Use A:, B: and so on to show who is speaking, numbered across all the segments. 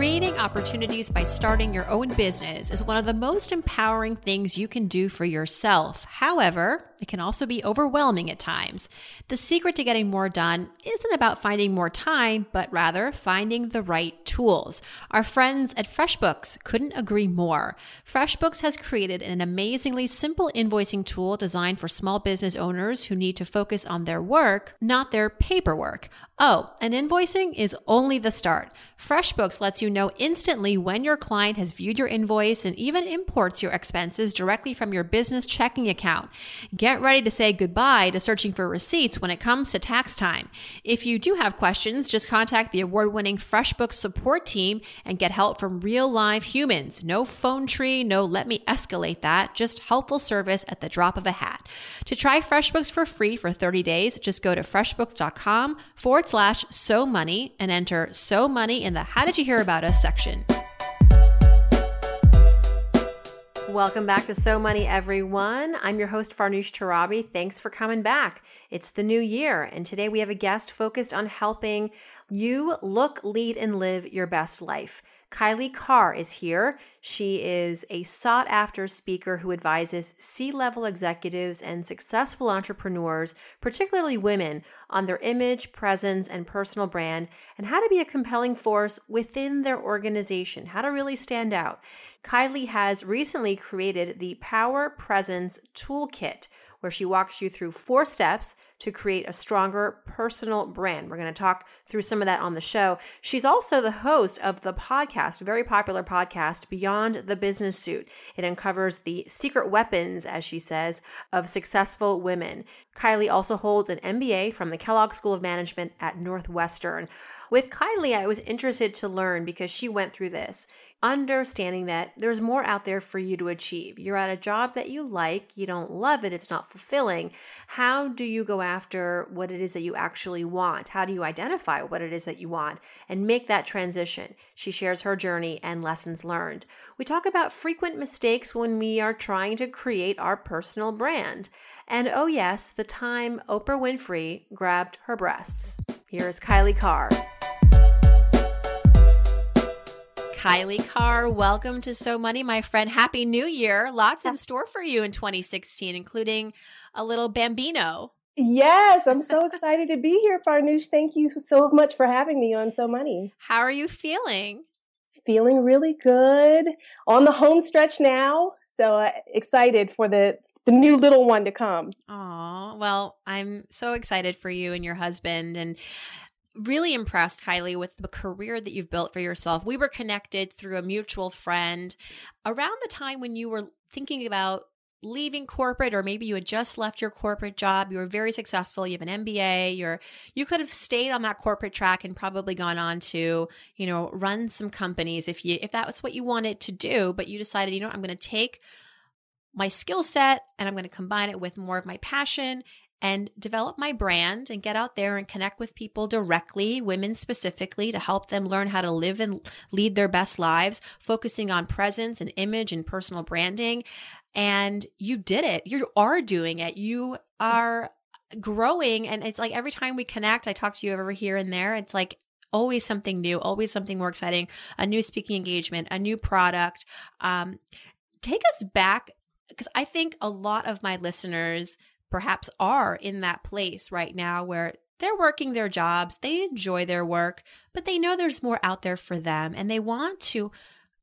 A: Creating opportunities by starting your own business is one of the most empowering things you can do for yourself. However, it can also be overwhelming at times. The secret to getting more done isn't about finding more time, but rather finding the right tools. Our friends at FreshBooks couldn't agree more. FreshBooks has created an amazingly simple invoicing tool designed for small business owners who need to focus on their work, not their paperwork. Oh, and invoicing is only the start. FreshBooks lets you know instantly when your client has viewed your invoice and even imports your expenses directly from your business checking account. Get ready to say goodbye to searching for receipts when it comes to tax time. If you do have questions, just contact the award winning FreshBooks support team and get help from real live humans. No phone tree, no let me escalate that, just helpful service at the drop of a hat. To try FreshBooks for free for 30 days, just go to freshbooks.com forward slash so money and enter so money in the how did you hear about us section. Welcome back to So Money, everyone. I'm your host, Farnoosh Torabi. Thanks for coming back. It's the new year, and today we have a guest focused on helping you look, lead, and live your best life. Kylie Carr is here. She is a sought after speaker who advises C level executives and successful entrepreneurs, particularly women, on their image, presence, and personal brand, and how to be a compelling force within their organization, how to really stand out. Kylie has recently created the Power Presence Toolkit, where she walks you through four steps to create a stronger personal brand. We're going to talk through some of that on the show. She's also the host of the podcast, very popular podcast, Beyond the Business Suit. It uncovers the secret weapons, as she says, of successful women. Kylie also holds an MBA from the Kellogg School of Management at Northwestern. With Kylie, I was interested to learn because she went through this understanding that there's more out there for you to achieve. You're at a job that you like, you don't love it, it's not fulfilling. How do you go after what it is that you actually want? How do you identify what it is that you want and make that transition? She shares her journey and lessons learned. We talk about frequent mistakes when we are trying to create our personal brand. And oh, yes, the time Oprah Winfrey grabbed her breasts. Here is Kylie Carr. Kylie Carr, welcome to So Money, my friend. Happy New Year. Lots in store for you in 2016, including a little bambino.
B: Yes, I'm so excited to be here, Farnoosh. Thank you so much for having me on So Money.
A: How are you feeling?
B: Feeling really good. On the home stretch now. So uh, excited for the the new little one to come.
A: Oh, well, I'm so excited for you and your husband. And really impressed, Kylie, with the career that you've built for yourself. We were connected through a mutual friend around the time when you were thinking about leaving corporate or maybe you had just left your corporate job. You were very successful. You have an mba you're you could have stayed on that corporate track and probably gone on to you know run some companies if you if that was what you wanted to do. But you decided you know i'm going to take my skill set and i'm going to combine it with more of my passion and develop my brand and get out there and connect with people directly, women specifically, to help them learn how to live and lead their best lives, focusing on presence and image and personal branding. And you did it. You are doing it. You are growing. And it's like every time we connect, I talk to you over here and there. It's like always something new, always something more exciting, a new speaking engagement, a new product. Um, take us back because I think a lot of my listeners perhaps are in that place right now where they're working their jobs, they enjoy their work, but they know there's more out there for them and they want to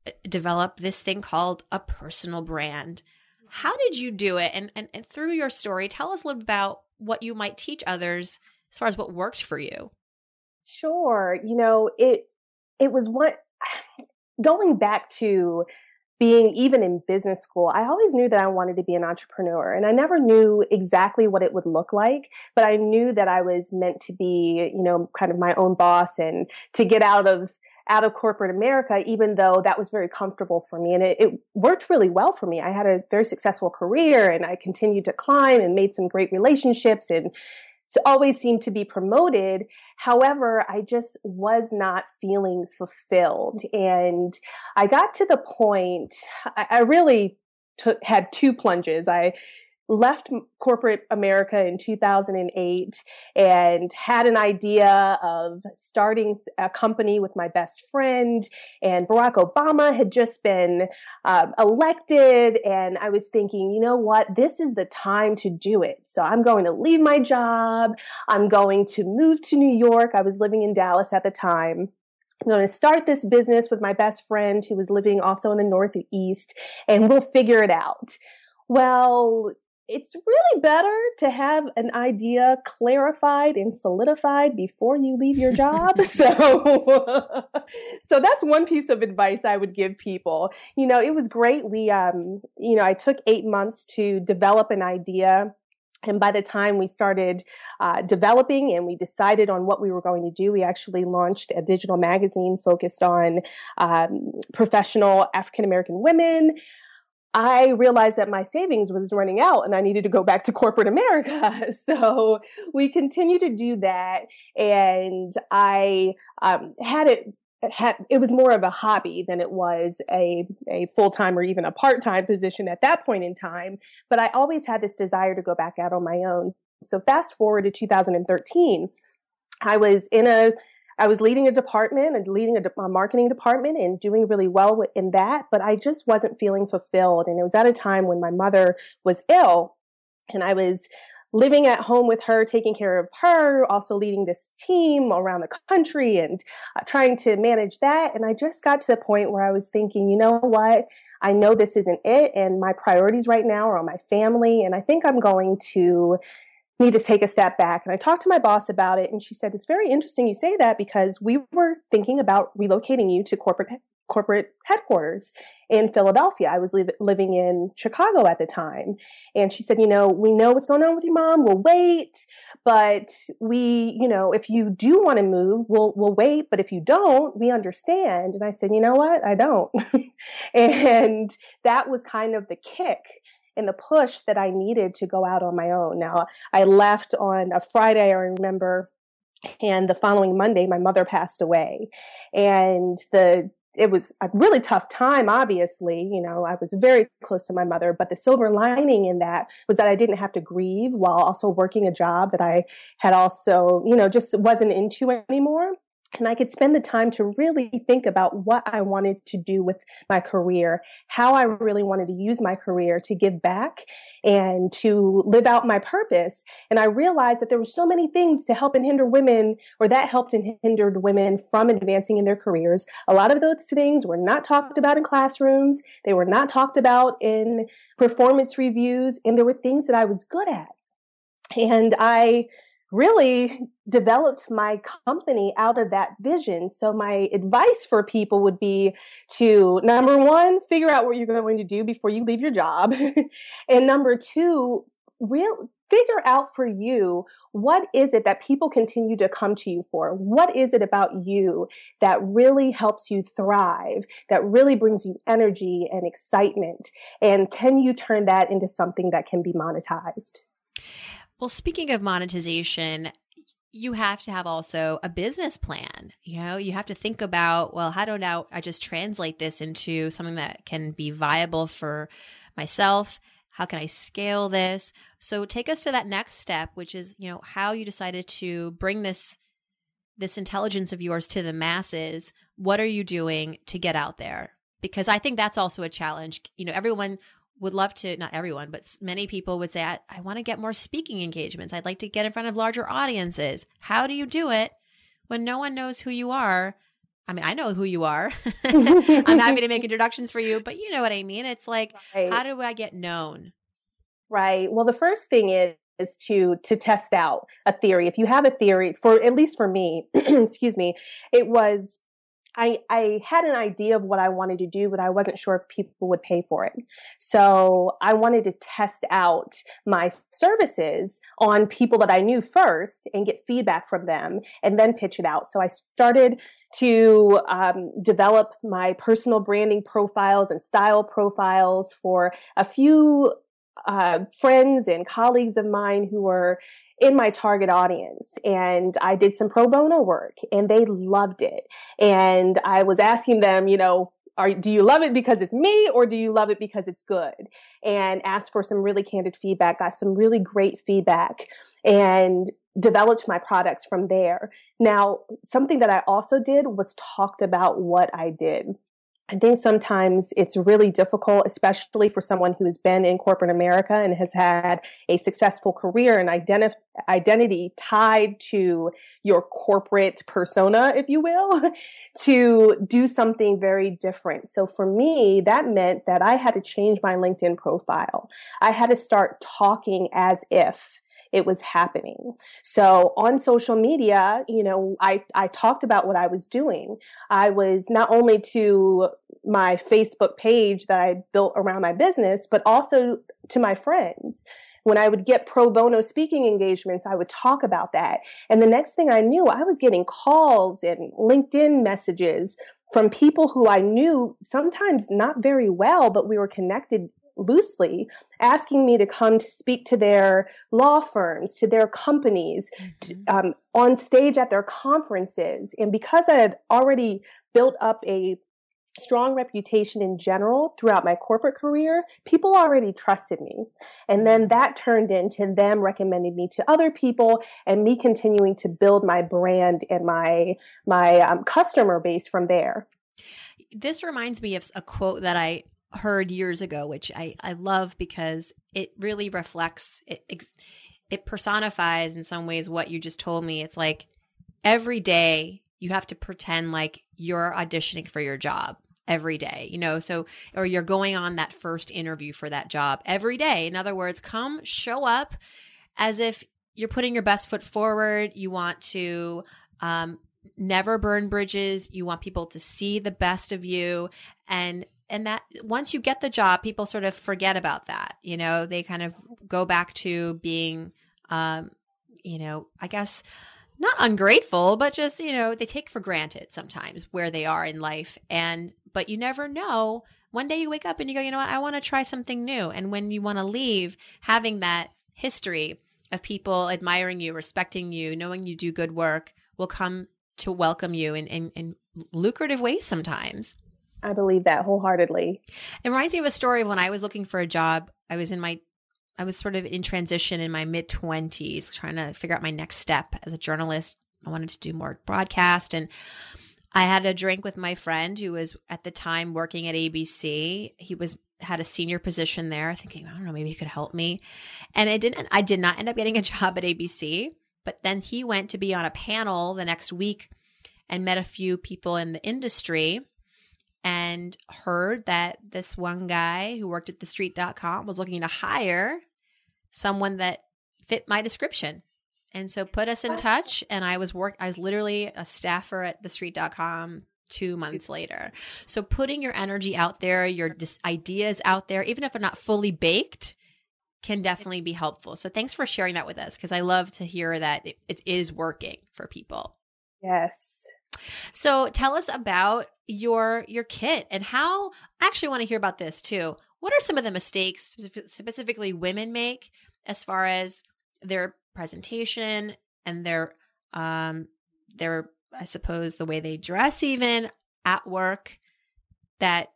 A: uh, develop this thing called a personal brand. How did you do it? And, and, and through your story, tell us a little about what you might teach others as far as what worked for you.
B: Sure. You know, it it was what going back to being even in business school, I always knew that I wanted to be an entrepreneur and I never knew exactly what it would look like, but I knew that I was meant to be, you know, kind of my own boss and to get out of out of corporate America, even though that was very comfortable for me. And it, it, worked really well for me. I had a very successful career and I continued to climb and made some great relationships and always seemed to be promoted. However, I just was not feeling fulfilled. And I got to the point, I, I really took, had two plunges. I left corporate America in 2008 and had an idea of starting a company with my best friend. And Barack Obama had just been um, elected. And I was thinking, you know what? This is the time to do it. So I'm going to leave my job. I'm going to move to New York. I was living in Dallas at the time. I'm going to start this business with my best friend who was living also in the Northeast, and we'll figure it out. Well, it's really better to have an idea clarified and solidified before you leave your job. so, so that's one piece of advice I would give people. You know, it was great. We, um, you know, I took eight months to develop an idea. And by the time we started uh, developing and we decided on what we were going to do, we actually launched a digital magazine focused on um, professional African American women. I realized that my savings was running out and I needed to go back to corporate America. So we continued to do that. And I um, had it had it was more of a hobby than it was a a full time or even a part time position at that point in time. But I always had this desire to go back out on my own. So fast forward to 2013, I was in a I was leading a department and leading a, a, marketing department and doing really well in that, but I just wasn't feeling fulfilled. And it was at a time when my mother was ill and I was living at home with her, taking care of her, also leading this team around the country and uh, trying to manage that. And I just got to the point where I was thinking, you know what? I know this isn't it. And my priorities right now are on my family. And I think I'm going to need to take a step back. And I talked to my boss about it, and she said, It's very interesting you say that because we were thinking about relocating you to corporate corporate headquarters in Philadelphia. I was li- living in Chicago at the time. And she said, you know, we know what's going on with your mom. We'll wait. But we, you know, if you do want to move, we'll, we'll wait. But if you don't, we understand. And I said, you know what? I don't. and that was kind of the kick and the push that I needed to go out on my own. Now, I left on a Friday, I remember, and the following Monday, my mother passed away. And the it was a really tough time, obviously. You know, I was very close to my mother, but the silver lining in that was that I didn't have to grieve while also working a job that I had also, you know, just wasn't into anymore and I could spend the time to really think about what I wanted to do with my career, how I really wanted to use my career to give back and to live out my purpose. And I realized that there were so many things to help and hinder women, or that helped and hindered women from advancing in their careers. A lot of those things were not talked about in classrooms. They were not talked about in performance reviews. And there were things that I was good at. And I really developed my company out of that vision. So my advice for people would be to number one, figure out what you're going to do before you leave your job. and number two, real figure out for you what is it that people continue to come to you for what is it about you that really helps you thrive that really brings you energy and excitement and can you turn that into something that can be monetized
A: well, speaking of monetization, you have to have also a business plan. You know, you have to think about, well, how do now I just translate this into something that can be viable for myself? How can I scale this? So take us to that next step, which is, you know, how you decided to bring this this intelligence of yours to the masses. What are you doing to get out there? Because I think that's also a challenge. You know, everyone would love to, not everyone, but many people would say, I, I want to get more speaking engagements. I'd like to get in front of larger audiences. How do you do it when no one knows who you are? I mean, I know who you are. I'm happy to make introductions for you, but you know what I mean? It's like, right. how do I get known?
B: Right. Well, the first thing is, is to to test out a theory. If you have a theory, for at least for me, excuse me, it was I, I had an idea of what I wanted to do, but I wasn't sure if people would pay for it. So I wanted to test out my services on people that I knew first and get feedback from them and then pitch it out. So I started to um, develop my personal branding profiles and style profiles for a few uh, friends and colleagues of mine who were in my target audience and I did some pro bono work and they loved it. And I was asking them, you know, are, do you love it because it's me or do you love it because it's good? And asked for some really candid feedback, got some really great feedback and developed my products from there. Now, something that I also did was talked about what I did. I think sometimes it's really difficult, especially for someone who has been in corporate America and has had a successful career and identi- identity tied to your corporate persona, if you will, to do something very different. So for me, that meant that I had to change my LinkedIn profile. I had to start talking as if it was happening. So on social media, you know, I, I talked about what I was doing. I was not only to my Facebook page that I built around my business, but also to my friends when I would get pro bono speaking engagements, I would talk about that. And the next thing I knew, I was getting calls and LinkedIn messages from people who I knew sometimes not very well, but we were connected loosely asking me to come to speak to their law firms, to their companies, mm-hmm. to, um, on stage at their conferences. And because I had already built up a strong reputation in general throughout my corporate career, people already trusted me. And then mm-hmm. that turned into them recommending me to other people and me continuing to build my brand and my, my um, customer base from there.
A: This reminds me of a quote that I heard years ago, which I, I love because it really reflects, it, it personifies in some ways what you just told me. It's like every day you have to pretend like you're auditioning for your job every day, you know, so, or you're going on that first interview for that job every day. In other words, come show up as if you're putting your best foot forward. You want to, um, never burn bridges. You want people to see the best of you and and that once you get the job, people sort of forget about that. You know, they kind of go back to being, um, you know, I guess not ungrateful, but just, you know, they take for granted sometimes where they are in life. And, but you never know. One day you wake up and you go, you know what, I want to try something new. And when you want to leave, having that history of people admiring you, respecting you, knowing you do good work will come to welcome you in, in, in lucrative ways sometimes.
B: I believe that wholeheartedly.
A: It reminds me of a story of when I was looking for a job. I was in my I was sort of in transition in my mid 20s trying to figure out my next step as a journalist. I wanted to do more broadcast and I had a drink with my friend who was at the time working at ABC. He was had a senior position there, thinking, I don't know, maybe he could help me. And I didn't I did not end up getting a job at ABC, but then he went to be on a panel the next week and met a few people in the industry and heard that this one guy who worked at thestreet.com was looking to hire someone that fit my description. And so put us in touch and I was work I was literally a staffer at thestreet.com 2 months later. So putting your energy out there, your dis- ideas out there, even if they're not fully baked, can definitely be helpful. So thanks for sharing that with us because I love to hear that it, it is working for people.
B: Yes.
A: So tell us about your your kit and how I actually want to hear about this too. What are some of the mistakes specifically women make as far as their presentation and their um their I suppose the way they dress even at work that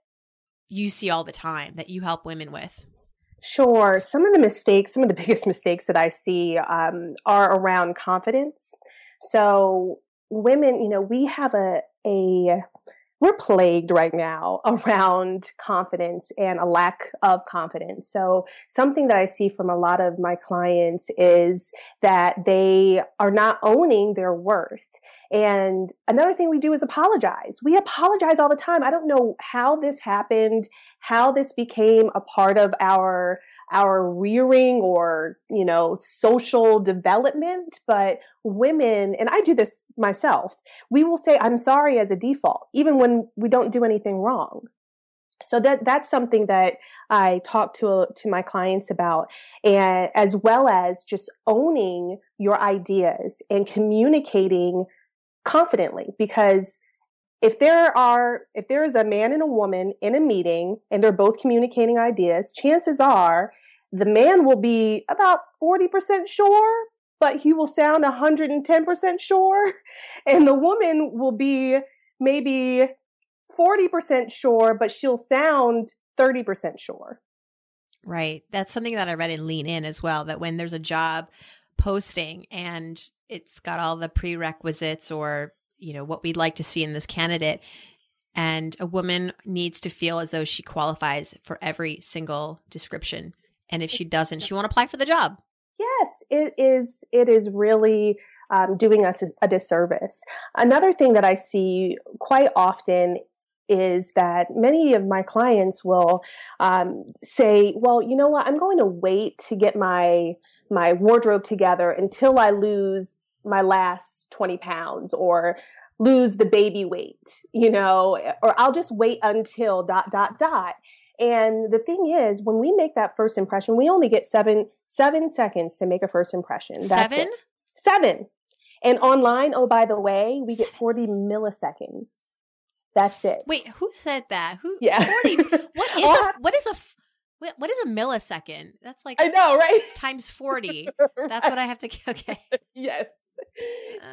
A: you see all the time that you help women with?
B: Sure. Some of the mistakes, some of the biggest mistakes that I see um, are around confidence. So women, you know, we have a, a, we're plagued right now around confidence and a lack of confidence. So something that I see from a lot of my clients is that they are not owning their worth. And another thing we do is apologize. We apologize all the time. I don't know how this happened, how this became a part of our our rearing or, you know, social development, but women, and I do this myself, we will say, I'm sorry as a default, even when we don't do anything wrong. So that that's something that I talk to to my clients about, and as well as just owning your ideas and communicating confidently. Because if there are if there is a man and a woman in a meeting and they're both communicating ideas, chances are the man will be about forty percent sure, but he will sound 110% sure. And the woman will be maybe 40% sure, but she'll sound 30% sure.
A: Right. That's something that I read in Lean In as well that when there's a job posting and it's got all the prerequisites or, you know, what we'd like to see in this candidate, and a woman needs to feel as though she qualifies for every single description. And if she doesn't, she won't apply for the job.
B: Yes, it is. It is really um, doing us a disservice. Another thing that I see quite often is that many of my clients will um, say, "Well, you know what? I'm going to wait to get my my wardrobe together until I lose my last 20 pounds or lose the baby weight, you know, or I'll just wait until dot dot dot." And the thing is, when we make that first impression, we only get seven seven seconds to make a first impression.
A: That's seven. It.
B: Seven. And online, oh by the way, we get 40 milliseconds. That's it.
A: Wait, who said that? Who?
B: Yeah.
A: 40, what is a, what is a what is a millisecond? That's like
B: I know, right?
A: Times 40. right. That's what I have to okay.
B: yes.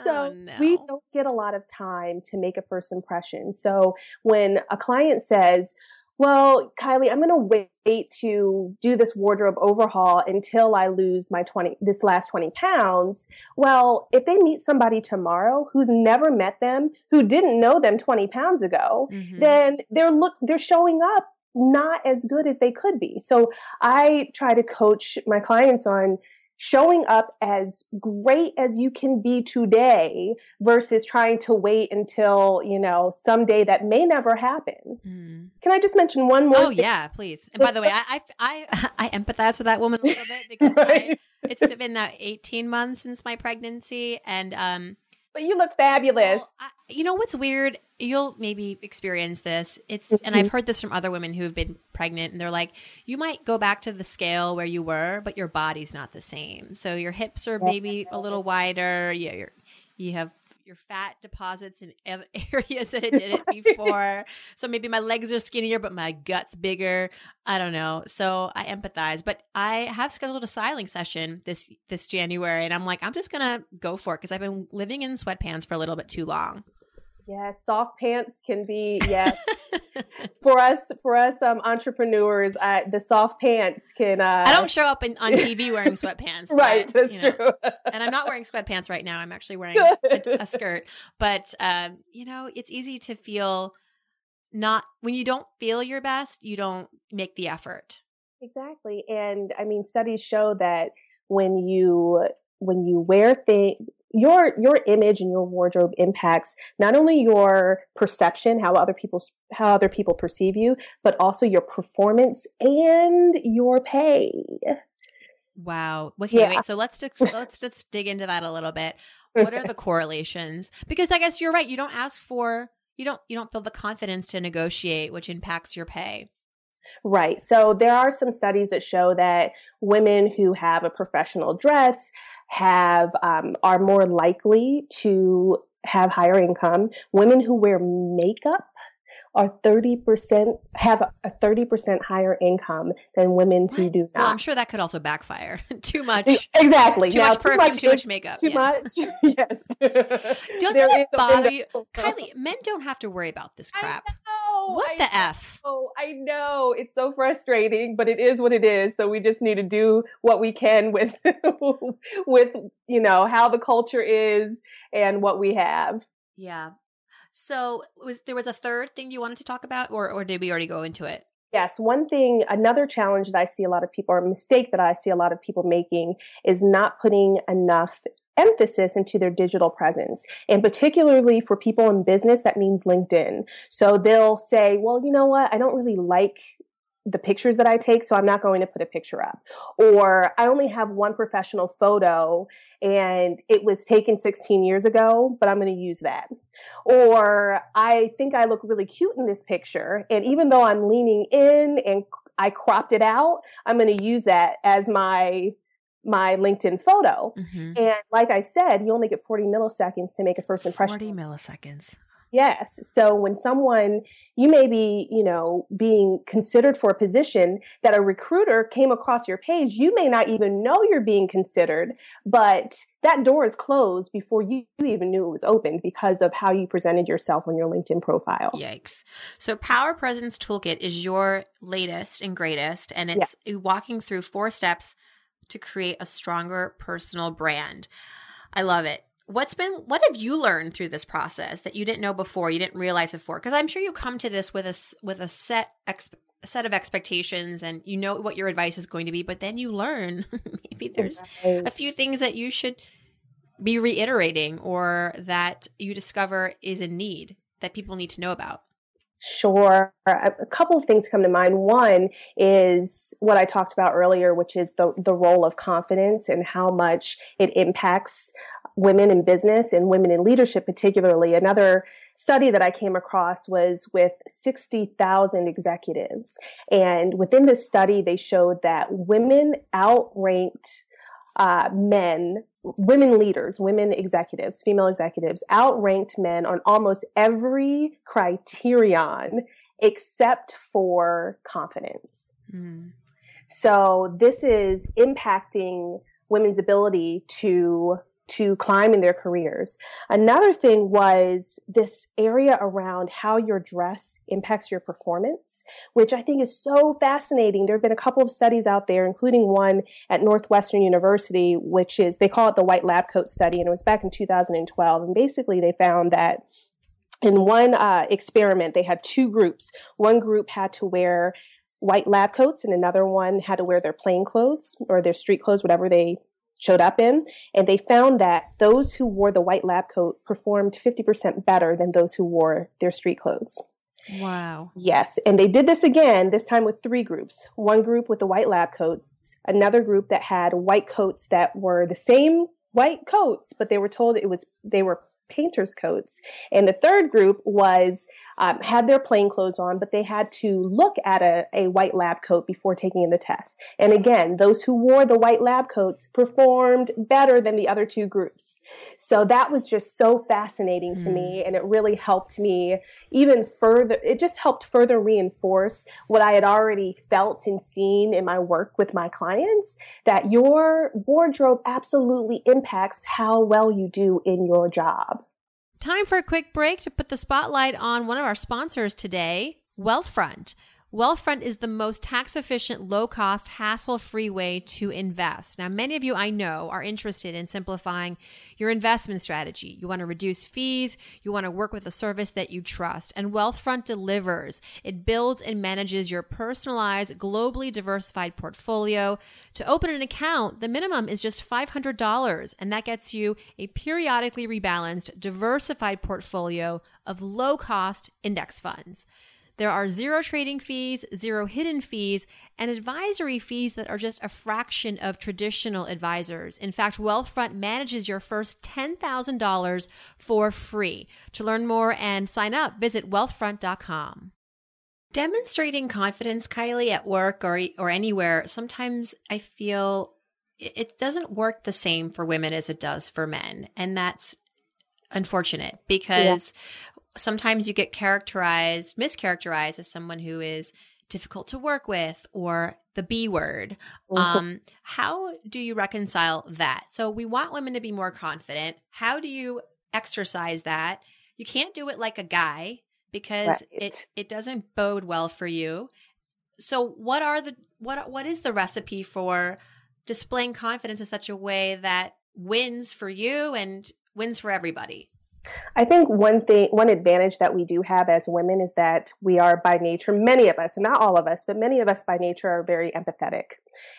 B: So oh, no. we don't get a lot of time to make a first impression. So when a client says, well, Kylie, I'm going to wait to do this wardrobe overhaul until I lose my 20, this last 20 pounds. Well, if they meet somebody tomorrow who's never met them, who didn't know them 20 pounds ago, mm-hmm. then they're look, they're showing up not as good as they could be. So I try to coach my clients on showing up as great as you can be today versus trying to wait until, you know, someday that may never happen. Mm. Can I just mention one more?
A: Oh, thing? yeah, please. And by the way, I, I, I, I, empathize with that woman a little bit because right? I, it's been now 18 months since my pregnancy. And, um,
B: but you look fabulous. Well,
A: I, you know what's weird? You'll maybe experience this. It's mm-hmm. and I've heard this from other women who have been pregnant and they're like, you might go back to the scale where you were, but your body's not the same. So your hips are maybe a little wider. Yeah, you're you have your fat deposits in areas that it didn't before. so maybe my legs are skinnier, but my gut's bigger. I don't know. So I empathize, but I have scheduled a styling session this this January, and I'm like, I'm just gonna go for it because I've been living in sweatpants for a little bit too long.
B: Yeah, soft pants can be yes. for us, for us um, entrepreneurs, I, the soft pants can. Uh...
A: I don't show up in, on TV wearing sweatpants,
B: right? But, that's true. Know,
A: and I'm not wearing sweatpants right now. I'm actually wearing a, a, skirt. But um, you know, it's easy to feel not when you don't feel your best. You don't make the effort.
B: Exactly, and I mean, studies show that when you when you wear things your your image and your wardrobe impacts not only your perception how other people how other people perceive you but also your performance and your pay
A: wow okay yeah. wait so let's just let's just dig into that a little bit what are the correlations because i guess you're right you don't ask for you don't you don't feel the confidence to negotiate which impacts your pay
B: Right. So there are some studies that show that women who have a professional dress have um, are more likely to have higher income. Women who wear makeup are 30% have a 30% higher income than women what? who do not.
A: Well, I'm sure that could also backfire. too much.
B: Exactly.
A: Too now, much perfume, too much makeup.
B: Too yeah. much. yes.
A: Doesn't there it bother you? Kylie, men don't have to worry about this crap. What I the know. F?
B: Oh, I know. It's so frustrating, but it is what it is. So we just need to do what we can with with, you know, how the culture is and what we have.
A: Yeah. So was there was a third thing you wanted to talk about or or did we already go into it?
B: Yes, one thing, another challenge that I see a lot of people, or a mistake that I see a lot of people making is not putting enough emphasis into their digital presence. And particularly for people in business, that means LinkedIn. So they'll say, well, you know what? I don't really like the pictures that I take, so I'm not going to put a picture up. Or I only have one professional photo and it was taken 16 years ago, but I'm going to use that. Or I think I look really cute in this picture. And even though I'm leaning in and I cropped it out, I'm going to use that as my my LinkedIn photo. Mm-hmm. And like I said, you only get 40 milliseconds to make a first impression.
A: 40 milliseconds.
B: Yes. So when someone, you may be, you know, being considered for a position that a recruiter came across your page, you may not even know you're being considered, but that door is closed before you even knew it was open because of how you presented yourself on your LinkedIn profile.
A: Yikes. So Power Presence Toolkit is your latest and greatest, and it's yeah. walking through four steps to create a stronger personal brand. I love it what's been what have you learned through this process that you didn't know before you didn't realize before because i'm sure you come to this with a with a set a set of expectations and you know what your advice is going to be but then you learn maybe there's right. a few things that you should be reiterating or that you discover is a need that people need to know about
B: Sure. A couple of things come to mind. One is what I talked about earlier, which is the, the role of confidence and how much it impacts women in business and women in leadership, particularly. Another study that I came across was with 60,000 executives. And within this study, they showed that women outranked uh, men, women leaders, women executives, female executives, outranked men on almost every criterion except for confidence. Mm. So this is impacting women's ability to to climb in their careers. Another thing was this area around how your dress impacts your performance, which I think is so fascinating. There have been a couple of studies out there, including one at Northwestern University, which is, they call it the white lab coat study, and it was back in 2012. And basically they found that in one uh, experiment, they had two groups. One group had to wear white lab coats and another one had to wear their plain clothes or their street clothes, whatever they showed up in, and they found that those who wore the white lab coat performed 50% better than those who wore their street clothes.
A: Wow.
B: Yes. And they did this again, this time with three groups. One group with the white lab coats, another group that had white coats that were the same white coats, but they were told it was, they were painter's coats. And the third group was um, had their plain clothes on, but they had to look at a, a white lab coat before taking in the test. And again, those who wore the white lab coats performed better than the other two groups. So that was just so fascinating mm. to me. Hmm. And it really helped me even further. It just helped further reinforce what I had already felt and seen in my work with my clients that your wardrobe absolutely impacts how well you do in your job.
A: Time for a quick break to put the spotlight on one of our sponsors today, Wealthfront. Wealthfront is the most tax efficient, low cost, hassle free way to invest. Now, many of you I know are interested in simplifying your investment strategy. You want to reduce fees, you want to work with a service that you trust, and Wealthfront delivers. It builds and manages your personalized, globally diversified portfolio. To open an account, the minimum is just $500, and that gets you a periodically rebalanced, diversified portfolio of low cost index funds. There are zero trading fees, zero hidden fees, and advisory fees that are just a fraction of traditional advisors. In fact, Wealthfront manages your first $10,000 for free. To learn more and sign up, visit wealthfront.com. Demonstrating confidence, Kylie, at work or, or anywhere, sometimes I feel it doesn't work the same for women as it does for men. And that's unfortunate because sometimes you get characterized, mischaracterized as someone who is difficult to work with or the B word. Mm-hmm. Um, how do you reconcile that? So we want women to be more confident. How do you exercise that? You can't do it like a guy because right. it it doesn't bode well for you. So what are the what what is the recipe for displaying confidence in such a way that wins for you and wins for everybody?
B: I think one thing, one advantage that we do have as women is that we are by nature, many of us, not all of us, but many of us by nature are very empathetic.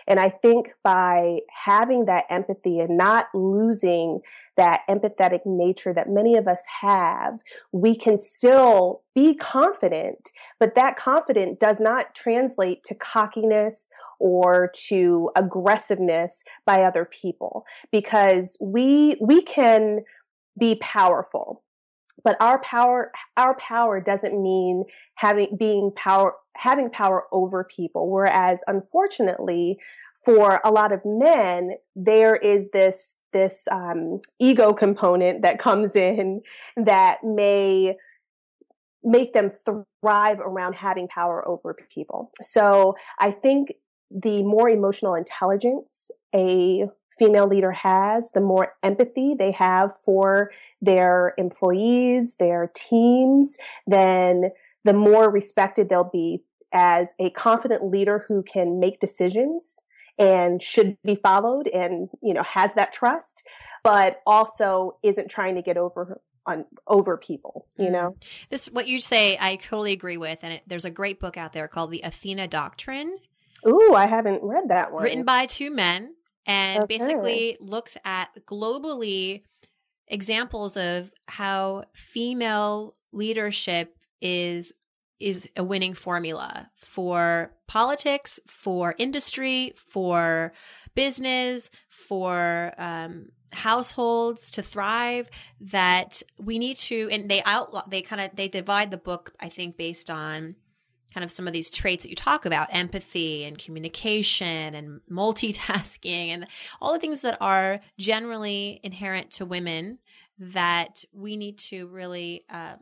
B: And I think by having that empathy and not losing that empathetic nature that many of us have, we can still be confident, but that confidence does not translate to cockiness or to aggressiveness by other people because we, we can, be powerful. But our power our power doesn't mean having being power having power over people. Whereas unfortunately for a lot of men there is this this um, ego component that comes in that may make them thrive around having power over people. So i think the more emotional intelligence a female leader has, the more empathy they have for their employees, their teams, then the more respected they'll be as a confident leader who can make decisions and should be followed and you know has that trust but also isn't trying to get over on over people you mm-hmm. know
A: this what you say i totally agree with and it, there's a great book out there called the athena doctrine
B: Ooh, I haven't read that one.
A: Written by two men and okay. basically looks at globally examples of how female leadership is is a winning formula for politics, for industry, for business, for um, households to thrive. That we need to, and they outlaw, they kind of they divide the book, I think, based on kind of some of these traits that you talk about empathy and communication and multitasking and all the things that are generally inherent to women that we need to really uh,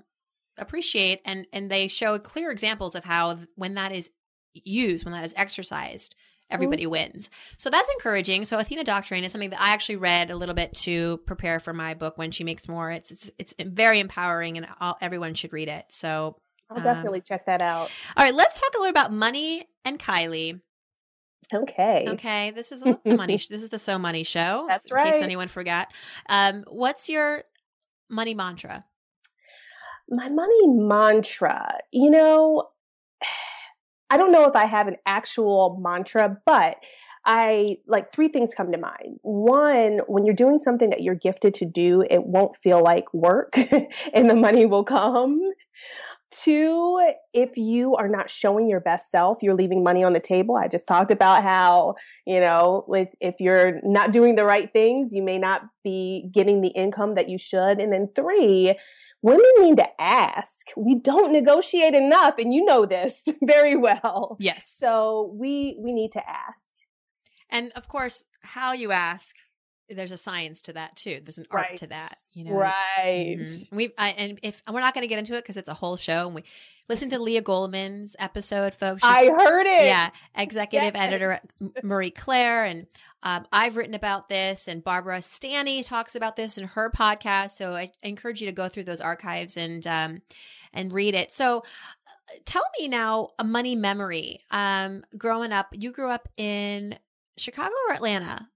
A: appreciate and and they show clear examples of how when that is used when that is exercised everybody mm-hmm. wins. So that's encouraging. So athena doctrine is something that i actually read a little bit to prepare for my book when she makes more. It's it's, it's very empowering and all, everyone should read it. So
B: I'll um, definitely um, check that out.
A: All right, let's talk a little about money and Kylie.
B: Okay.
A: Okay. This is a money. this is the So Money Show.
B: That's right.
A: In case anyone forgot. Um, what's your money mantra?
B: My money mantra. You know, I don't know if I have an actual mantra, but I like three things come to mind. One, when you're doing something that you're gifted to do, it won't feel like work and the money will come. Two, if you are not showing your best self, you're leaving money on the table. I just talked about how, you know, with, if you're not doing the right things, you may not be getting the income that you should. And then three, women need to ask. We don't negotiate enough, and you know this very well.
A: Yes.
B: So we we need to ask.
A: And of course, how you ask there's a science to that too. There's an art
B: right.
A: to that, you know.
B: Right.
A: Mm-hmm. We and if we're not going to get into it because it's a whole show, and we listen to Lea Goldman's episode, folks.
B: She's, I heard it.
A: Yeah, executive yes. editor Marie Claire, and um, I've written about this, and Barbara Stanny talks about this in her podcast. So I, I encourage you to go through those archives and um, and read it. So uh, tell me now a money memory. Um, growing up, you grew up in Chicago or Atlanta?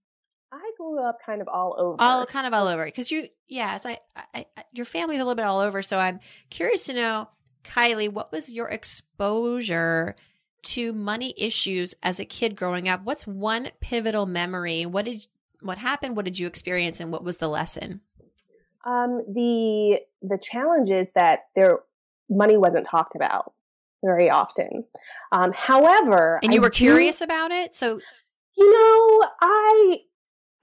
B: Grew up kind of all over.
A: All kind of all over because you, yes, I, I, I, your family's a little bit all over. So I'm curious to know, Kylie, what was your exposure to money issues as a kid growing up? What's one pivotal memory? What did what happened? What did you experience, and what was the lesson?
B: Um, the the challenge is that there money wasn't talked about very often. Um, however,
A: and you I were curious about it, so
B: you know, I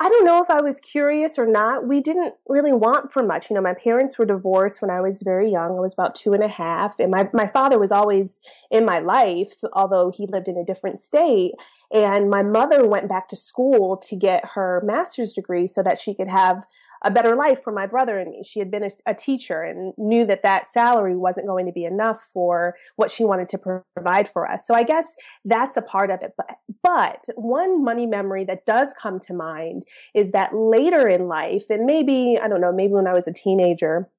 B: I don't know if I was curious or not. We didn't really want for much. You know, my parents were divorced when I was very young. I was about two and a half. And my, my father was always in my life, although he lived in a different state. And my mother went back to school to get her master's degree so that she could have a better life for my brother and me. She had been a, a, teacher and knew that that salary wasn't going to be enough for what she wanted to provide for us. So I guess that's a part of it. But, but one money memory that does come to mind is that later in life, and maybe, I don't know, maybe when I was a teenager,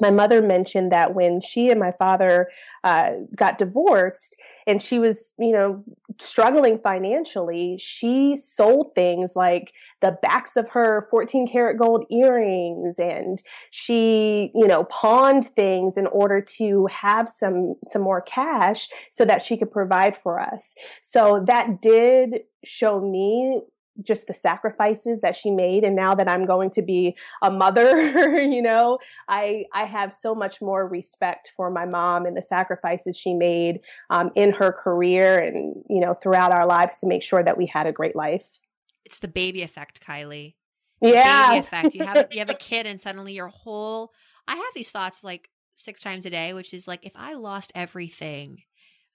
B: my mother mentioned that when she and my father uh, got divorced and she was you know struggling financially, she sold things like the backs of her 14 karat gold earrings and she, you know, pawned things in order to have some, some more cash so that she could provide for us. So that did show me just the sacrifices that she made and now that I'm going to be a mother, you know, I I have so much more respect for my mom and the sacrifices she made um, in her career and you know throughout our lives to make sure that we had a great life.
A: It's the baby effect, Kylie.
B: The yeah,
A: baby effect. You have a, you have a kid and suddenly your whole. I have these thoughts like six times a day, which is like if I lost everything,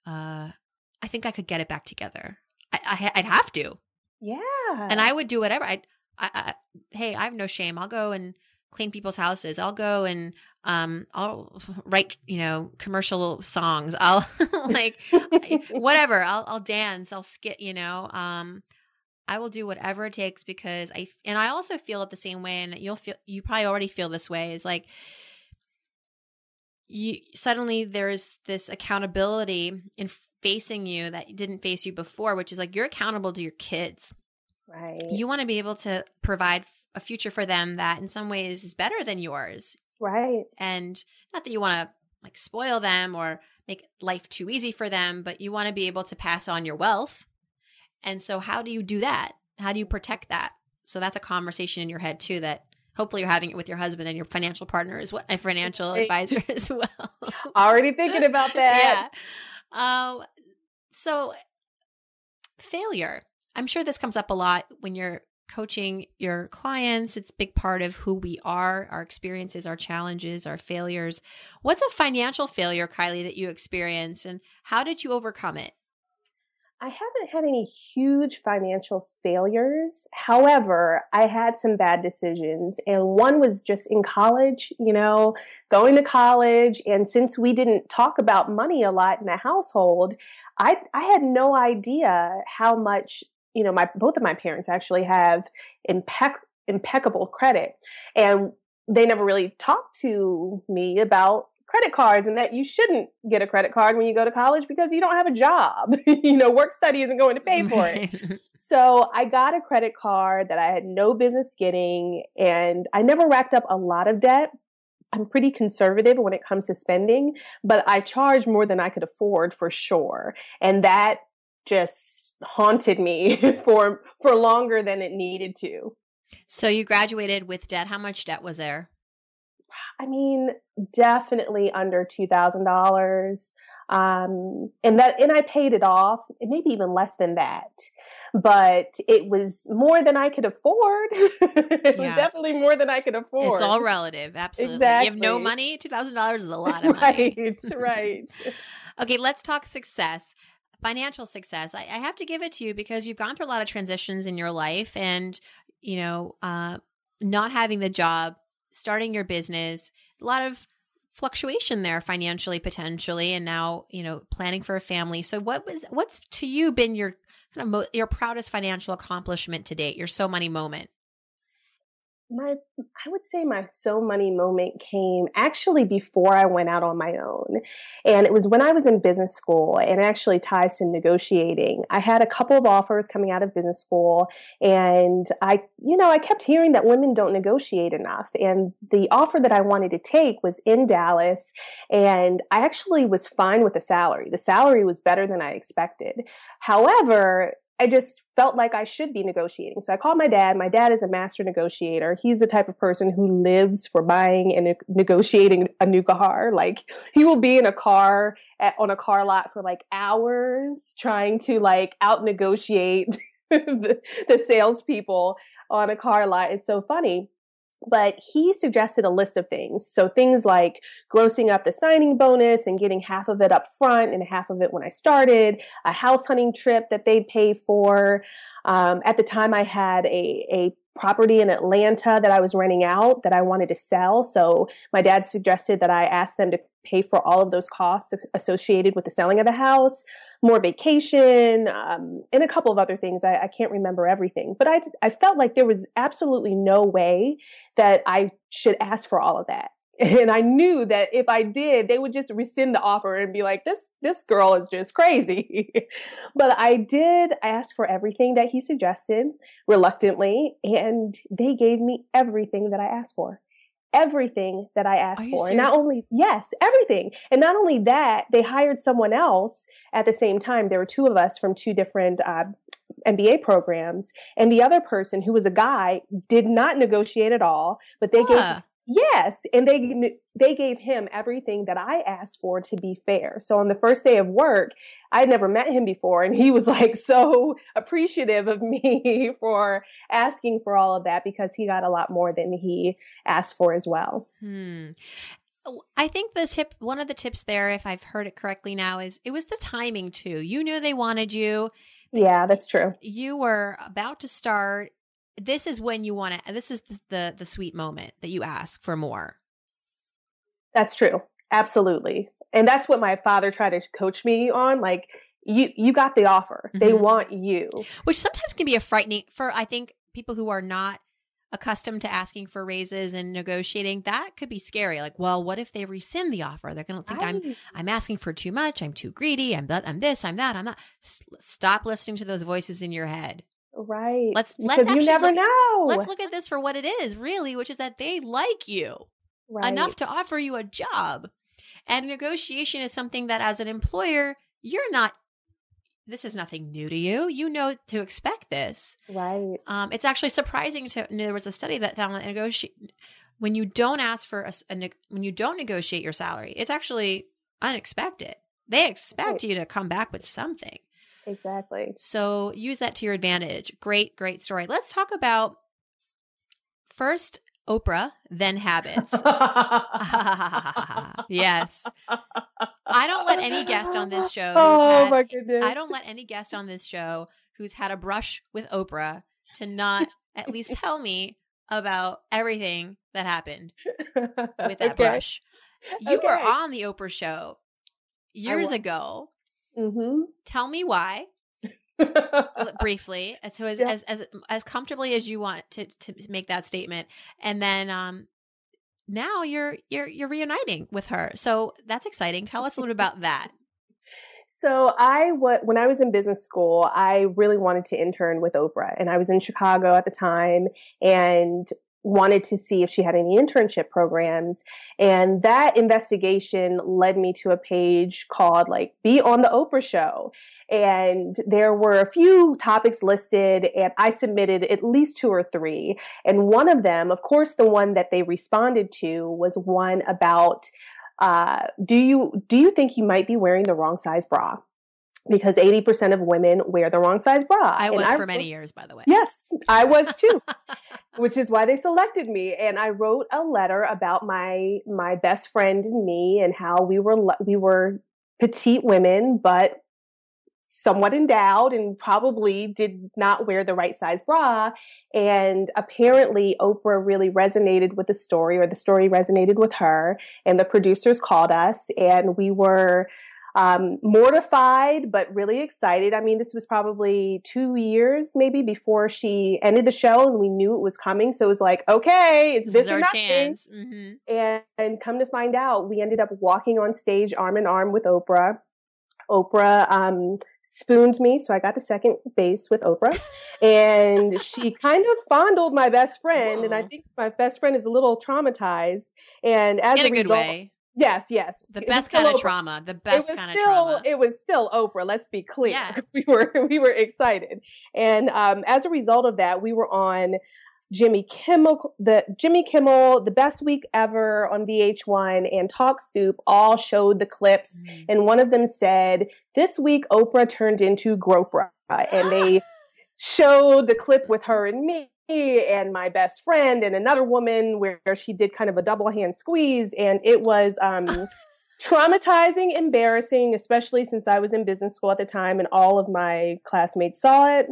A: uh, I think I could get it back together. I, I I'd have to
B: yeah.
A: And I would do whatever. I, I, I, hey, I have no shame. I'll go and clean people's houses. I'll go and um I'll write, you know, commercial songs. I'll like whatever. I'll I'll dance, I'll skit, you know. Um I will do whatever it takes because I and I also feel it the same way and you'll feel you probably already feel this way is like you suddenly there's this accountability in facing you that didn't face you before, which is like you're accountable to your kids.
B: Right.
A: You want to be able to provide a future for them that in some ways is better than yours.
B: Right.
A: And not that you want to like spoil them or make life too easy for them, but you want to be able to pass on your wealth. And so how do you do that? How do you protect that? So that's a conversation in your head too that hopefully you're having it with your husband and your financial partner as well, a financial advisor as well.
B: Already thinking about that.
A: yeah. Uh, so, failure. I'm sure this comes up a lot when you're coaching your clients. It's a big part of who we are, our experiences, our challenges, our failures. What's a financial failure, Kailei, that you experienced, and how did you overcome it?
B: I haven't had any huge financial failures. However, I had some bad decisions and one was just in college, you know, going to college. And since we didn't talk about money a lot in the household, I, I had no idea how much, you know, my, both of my parents actually have impec- impeccable credit and they never really talked to me about credit cards and that you shouldn't get a credit card when you go to college because you don't have a job. you know, work study isn't going to pay for it. so I got a credit card that I had no business getting and I never racked up a lot of debt. I'm pretty conservative when it comes to spending, but I charged more than I could afford for sure. And that just haunted me for for longer than it needed to.
A: So you graduated with debt. How much debt was there?
B: I mean, definitely under two thousand dollars. Um, and that, and I paid it off, maybe even less than that, but it was more than I could afford. it yeah. was definitely more than I could afford.
A: It's all relative. Absolutely. Exactly. You have no money. $2,000 is a lot of
B: money. right. Right.
A: okay. Let's talk success financial success. I, I, have to give it to you because you've gone through a lot of transitions in your life and, you know, uh, not having the job starting your business, a lot of fluctuation there financially potentially and now you know planning for a family. So what was what's to you been your kind of mo- your proudest financial accomplishment to date your so money moment
B: my I would say my so money moment came actually before I went out on my own. And it was when I was in business school and it actually ties to negotiating. I had a couple of offers coming out of business school and I you know, I kept hearing that women don't negotiate enough. And the offer that I wanted to take was in Dallas and I actually was fine with the salary. The salary was better than I expected. However, I just felt like I should be negotiating. So I called my dad. My dad is a master negotiator. He's the type of person who lives for buying and negotiating a new car. Like he will be in a car at, on a car lot for like hours trying to like out negotiate the, the salespeople on a car lot. It's so funny but he suggested a list of things. So things like grossing up the signing bonus and getting half of it up front and half of it when I started, a house hunting trip that they'd pay for. Um, at the time, I had a, a property in Atlanta that I was renting out that I wanted to sell. So my dad suggested that I ask them to pay for all of those costs associated with the selling of the house more vacation, um, and a couple of other things. I, I can't remember everything, but I, I felt like there was absolutely no way that I should ask for all of that. And I knew that if I did, they would just rescind the offer and be like, this, this girl is just crazy. but I did ask for everything that he suggested reluctantly, and they gave me everything that I asked for everything that I asked for. And not only, yes, everything. And not only that, they hired someone else at the same time. There were two of us from two different uh, MBA programs. And the other person, who was a guy, did not negotiate at all, but they huh. gave Yes, and they they gave him everything that I asked for to be fair. So on the first day of work, I had never met him before and he was like so appreciative of me for asking for all of that because he got a lot more than he asked for as well.
A: Hmm. Oh, I think the tip, one of the tips there, if I've heard it correctly now, is it was the timing too. You knew they wanted you.
B: Yeah, that's true.
A: You were about to start this is when you want to this is the, the, the sweet moment that you ask for more.
B: That's true. Absolutely. And that's what my father tried to coach me on like you you got the offer. Mm-hmm. they want you.
A: Which sometimes can be a frightening for i think people who are not accustomed to asking for raises and negotiating that could be scary. Like well what if they rescind the offer? They're going to think i'm i'm asking for too much. I'm too greedy. I'm that i'm this i'm that i'm not S- stop listening to those voices in your head
B: Right.
A: Let's let's
B: you never know.
A: let's look at this for what it is, really, which is that they like you right. enough to offer you a job. And negotiation is something that as an employer, you're not this is nothing new to you. You know to expect this.
B: Right.
A: Um, it's actually surprising to there was a study that found that negotiate when you don't ask for a, a when you don't negotiate your salary, it's actually unexpected. They expect right. you to come back with something.
B: Exactly.
A: So use that to your advantage. Great, great story. Let's talk about first Oprah, then habits. yes. I don't let any guest on this show.
B: Oh had, my goodness.
A: I don't let any guest on this show who's had a brush with Oprah to not at least tell me about everything that happened with that okay. brush. You okay. were on the Oprah show years ago
B: Mm-hmm.
A: Tell me why. briefly, so as, yeah. as as as comfortably as you want to to make that statement, and then um, now you're you're you're reuniting with her. So that's exciting. Tell us a little bit about that.
B: So I when I was in business school, I really wanted to intern with Oprah, and I was in Chicago at the time, and wanted to see if she had any internship programs. And that investigation led me to a page called like Be on the Oprah Show. And there were a few topics listed and I submitted at least two or three. And one of them, of course, the one that they responded to was one about uh, do you do you think you might be wearing the wrong size bra? Because 80% of women wear the wrong size bra.
A: I was I, for many years, by the way.
B: Yes, I was too. which is why they selected me and I wrote a letter about my my best friend and me and how we were we were petite women but somewhat endowed and probably did not wear the right size bra and apparently Oprah really resonated with the story or the story resonated with her and the producers called us and we were um, mortified, but really excited. I mean, this was probably two years maybe before she ended the show, and we knew it was coming. So it was like, okay, it's this, this or nothing. Mm-hmm. And, and come to find out, we ended up walking on stage arm in arm with Oprah. Oprah um, spooned me, so I got to second base with Oprah, and she kind of fondled my best friend, Whoa. and I think my best friend is a little traumatized. And as
A: in a,
B: a result,
A: way.
B: Yes, yes.
A: The best kind of Oprah. trauma. The best kind
B: still,
A: of trauma.
B: It was still Oprah. Let's be clear. Yeah. We were we were excited, and um, as a result of that, we were on Jimmy Kimmel, the Jimmy Kimmel, the best week ever on VH1, and Talk Soup all showed the clips, mm-hmm. and one of them said, "This week Oprah turned into Gropra," and they showed the clip with her and me and my best friend and another woman where she did kind of a double hand squeeze and it was um, traumatizing embarrassing especially since i was in business school at the time and all of my classmates saw it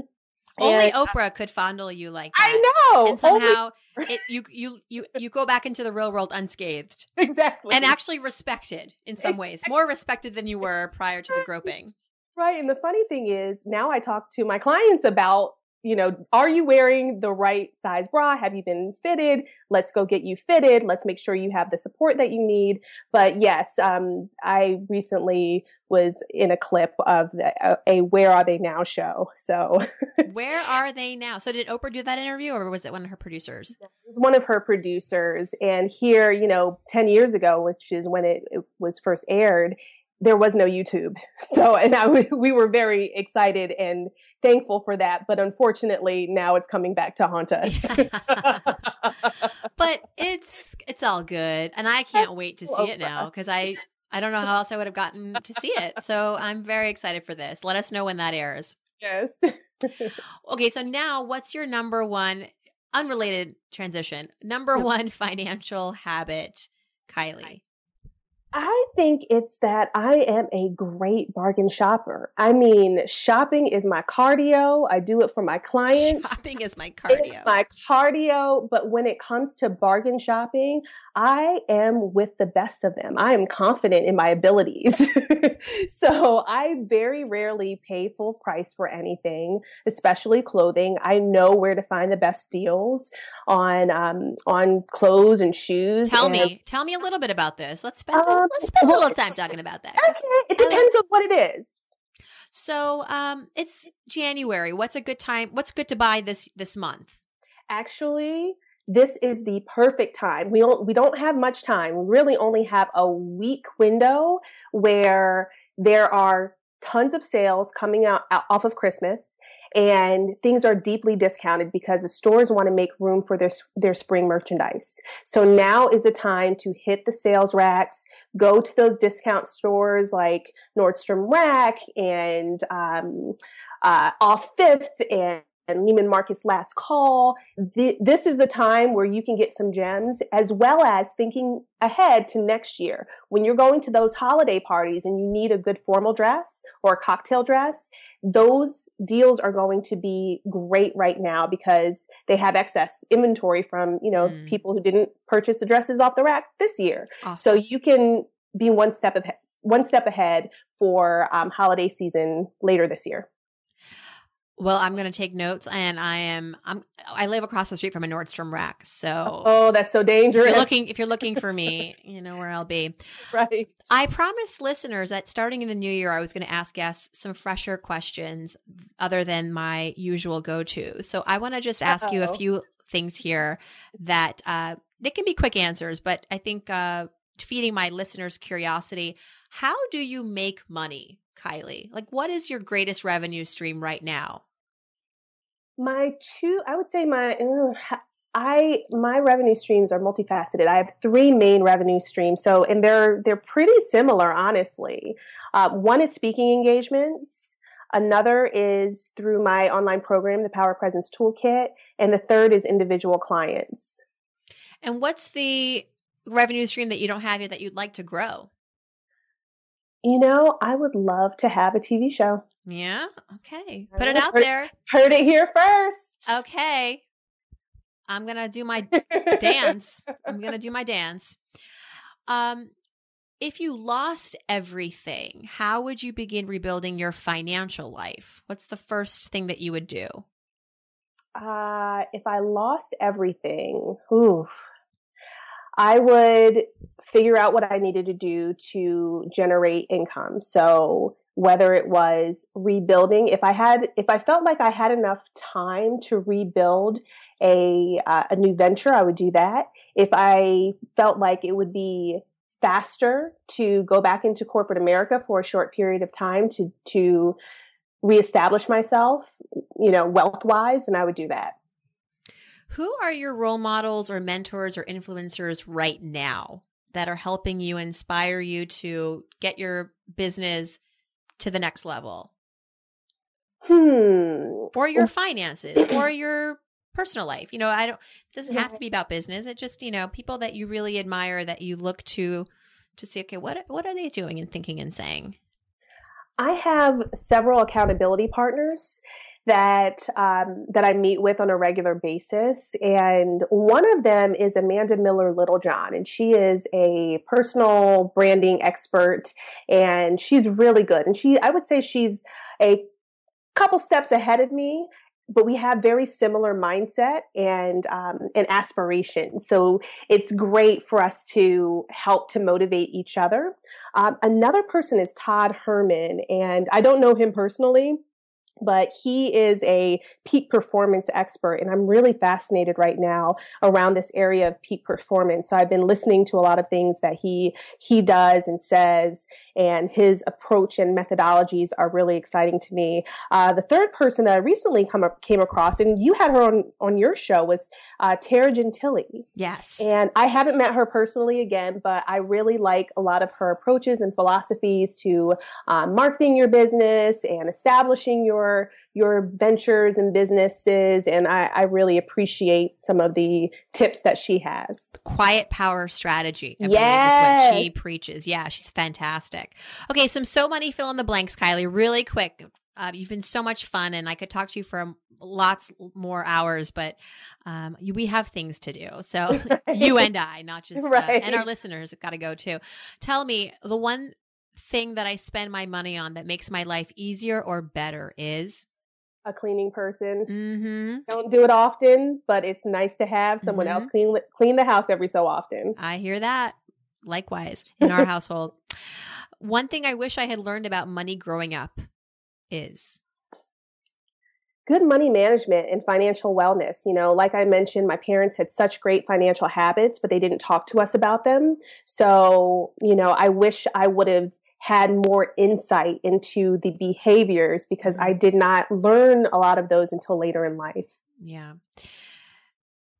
A: only and Oprah could fondle you like that.
B: I know.
A: And somehow only... it, you you you you go back into the real world unscathed.
B: Exactly.
A: And actually respected in some ways. More respected than you were prior to the groping.
B: Right. And the funny thing is now I talk to my clients about you know, are you wearing the right size bra? Have you been fitted? Let's go get you fitted. Let's make sure you have the support that you need. But yes, um, I recently was in a clip of the, a, a Where Are They Now show. So,
A: Where Are They Now? So, did Oprah do that interview or was it one of her producers?
B: One of her producers. And here, you know, 10 years ago, which is when it, it was first aired, there was no YouTube. So, and I, we were very excited and thankful for that. But unfortunately, now it's coming back to haunt us.
A: but it's it's all good, and I can't wait to see it now because I I don't know how else I would have gotten to see it. So I'm very excited for this. Let us know when that airs.
B: Yes.
A: okay, so now what's your number one unrelated transition? Number one financial habit, Kailei.
B: I think it's that I am a great bargain shopper. I mean, shopping is my cardio. I do it for my clients.
A: Shopping is my cardio.
B: It's my cardio. But when it comes to bargain shopping, I am with the best of them. I am confident in my abilities. so I very rarely pay full price for anything, especially clothing. I know where to find the best deals on um, on clothes and shoes.
A: Tell
B: and,
A: me, tell me a little bit about this. Let's spend um, let's spend a little time talking about that.
B: Okay, it depends on what it is.
A: So, um, it's January. What's a good time? What's good to buy this this month?
B: Actually, this is the perfect time. We don't, we don't have much time. We really only have a week window where there are tons of sales coming out, out off of Christmas and things are deeply discounted because the stores want to make room for their their spring merchandise. So now is a time to hit the sales racks, go to those discount stores like Nordstrom Rack and um, uh, off Fifth and and Neiman Marcus Last Call. this is the time where you can get some gems as well as thinking ahead to next year. When you're going to those holiday parties and you need a good formal dress or a cocktail dress, those deals are going to be great right now because they have excess inventory from, you know, mm. people who didn't purchase the dresses off the rack this year. Awesome. So you can be one step ahead, one step ahead for um, holiday season later this year.
A: Well, I'm going to take notes, and I am. I'm. I live across the street from a Nordstrom rack, so
B: oh, that's so dangerous.
A: If you're looking, if you're looking for me, you know where I'll be.
B: Right.
A: I promised listeners that starting in the new year, I was going to ask guests some fresher questions other than my usual go-to. So I want to just ask Uh-oh. you a few things here that uh, they can be quick answers, but I think uh, feeding my listeners' curiosity. How do you make money, Kailei? Like, what is your greatest revenue stream right now?
B: My two i would say my i my revenue streams are multifaceted. I have three main revenue streams so and they're they're pretty similar honestly. Uh, one is speaking engagements another is through my online program the power presence toolkit and the third is individual clients.
A: And what's the revenue stream that you don't have yet that you'd like to grow
B: you know, I would love to have a TV show.
A: Yeah. Okay. Put it out heard, there.
B: Heard it here first.
A: Okay. I'm going to do my dance. I'm going to do my dance. Um, if you lost everything, how would you begin rebuilding your financial life? What's the first thing that you would do?
B: Uh, if I lost everything, ooh, I would figure out what I needed to do to generate income. So whether it was rebuilding, if I had, if I felt like I had enough time to rebuild a uh, a new venture, I would do that. If I felt like it would be faster to go back into corporate America for a short period of time to to reestablish myself, you know, wealth wise, and I would do that.
A: Who are your role models or mentors or influencers right now that are helping you inspire you to get your business to the next level?
B: Hmm.
A: Or your finances or your personal life. You know, I don't it doesn't have to be about business. It just, you know, people that you really admire that you look to to see okay, what what are they doing and thinking and saying?
B: I have several accountability partners that um, that I meet with on a regular basis, and one of them is Amanda Miller Littlejohn, and she is a personal branding expert, and she's really good. And she, I would say, she's a couple steps ahead of me but we have very similar mindset and um, and aspirations. So it's great for us to help to motivate each other. Um, another person is Todd Herman, and I don't know him personally, but he is a peak performance expert and i'm really fascinated right now around this area of peak performance. So i've been listening to a lot of things that he he does and says and his approach and methodologies are really exciting to me. Uh, the third person that i recently come up, came across and you had her on on your show was uh, tara gentile.
A: Yes.
B: And i haven't met her personally again but i really like a lot of her approaches and philosophies to uh, marketing your business and establishing your your your ventures and businesses and I, I really appreciate some of the tips that she has
A: quiet power strategy I
B: yes.
A: is what she preaches yeah she's fantastic okay some so money fill in the blanks kailei really quick uh, you've been so much fun and i could talk to you for lots more hours but um, we have things to do so right. you and i not just uh, right. and our listeners have got to go too tell me the one thing that I spend my money on that makes my life easier or better is
B: a cleaning person.
A: Mm-hmm.
B: Don't do it often, but it's nice to have someone mm-hmm. else clean clean the house every so often.
A: I hear that. Likewise, in our household. One thing I wish I had learned about money growing up is
B: good money management and financial wellness. You know, like I mentioned, my parents had such great financial habits, but they didn't talk to us about them. So, you know, I wish I would have had more insight into the behaviors because I mm-hmm. did not learn a lot of those until later in life.
A: Yeah.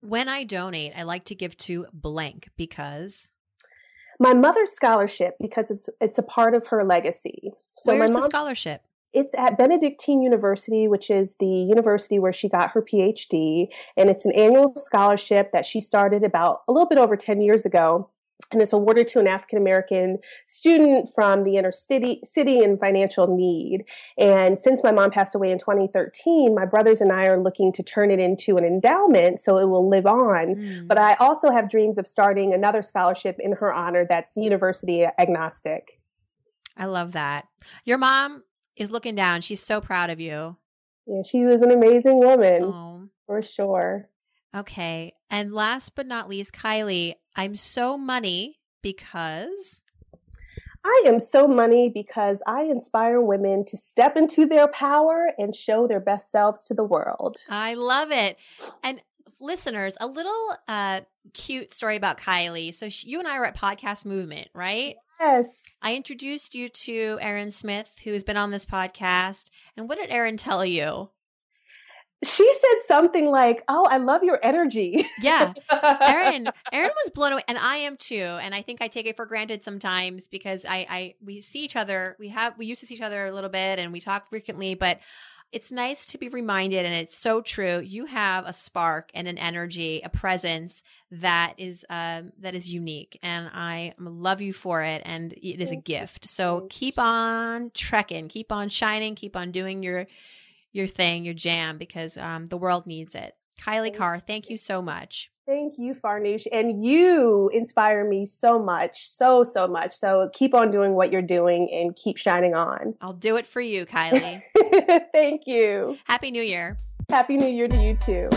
A: When I donate, I like to give to blank because
B: my mother's scholarship because it's it's a part of her legacy.
A: So Where's my mom, the scholarship?
B: It's at Benedictine University, which is the university where she got her PhD, and it's an annual scholarship that she started about a little bit over 10 years ago and it's awarded to an African American student from the inner city, city in financial need. And since my mom passed away in 2013, my brothers and I are looking to turn it into an endowment so it will live on. Mm. But I also have dreams of starting another scholarship in her honor that's university agnostic.
A: I love that. Your mom is looking down. She's so proud of you.
B: Yeah, she was an amazing woman oh. for sure.
A: Okay. And last but not least, Kailei, I'm so money because.
B: I am so money because I inspire women to step into their power and show their best selves to the world.
A: I love it. And listeners, a little uh, cute story about Kailei. So she, you and I were at Podcast Movement, right?
B: Yes.
A: I introduced you to Erin Smith, who has been on this podcast. And what did Erin tell you?
B: She said something like, "Oh, I love your energy."
A: Yeah, Erin, Erin was blown away, and I am too. And I think I take it for granted sometimes because I, I, we see each other. We have, we used to see each other a little bit, and we talk frequently. But it's nice to be reminded, and it's so true. You have a spark and an energy, a presence that is, um, that is unique, and I love you for it. And it is a gift. So keep on trekking, keep on shining, keep on doing your your thing, your jam, because um, the world needs it. Kailei Carr, thank you so much.
B: Thank you, Farnoosh. And you inspire me so much, so, so much. So keep on doing what you're doing and keep shining on.
A: I'll do it for you, Kailei.
B: Thank you.
A: Happy New Year.
B: Happy New Year to you too.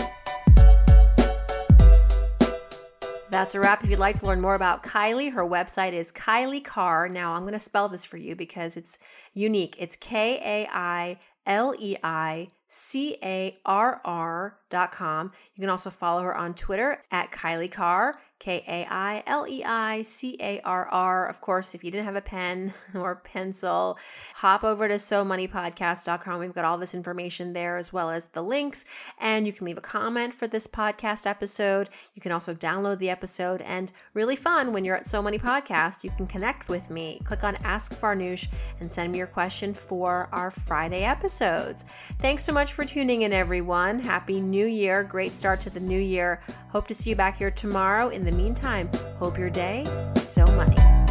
A: That's a wrap. If you'd like to learn more about Kailei, her website is Kailei Carr. Now, I'm going to spell this for you because it's unique. It's K A I L E I C A R R dot com. You can also follow her on Twitter at Kailei Carr. K A I L E I C A R R. Of course, if you didn't have a pen or pencil, hop over to SoMoneyPodcast.com. We've got all this information there as well as the links. And you can leave a comment for this podcast episode. You can also download the episode. And really fun when you're at So Money Podcast, you can connect with me. Click on Ask Farnoosh and send me your question for our Friday episodes. Thanks so much for tuning in, everyone. Happy New Year. Great start to the new year. Hope to see you back here tomorrow in the the meantime, hope your day so money.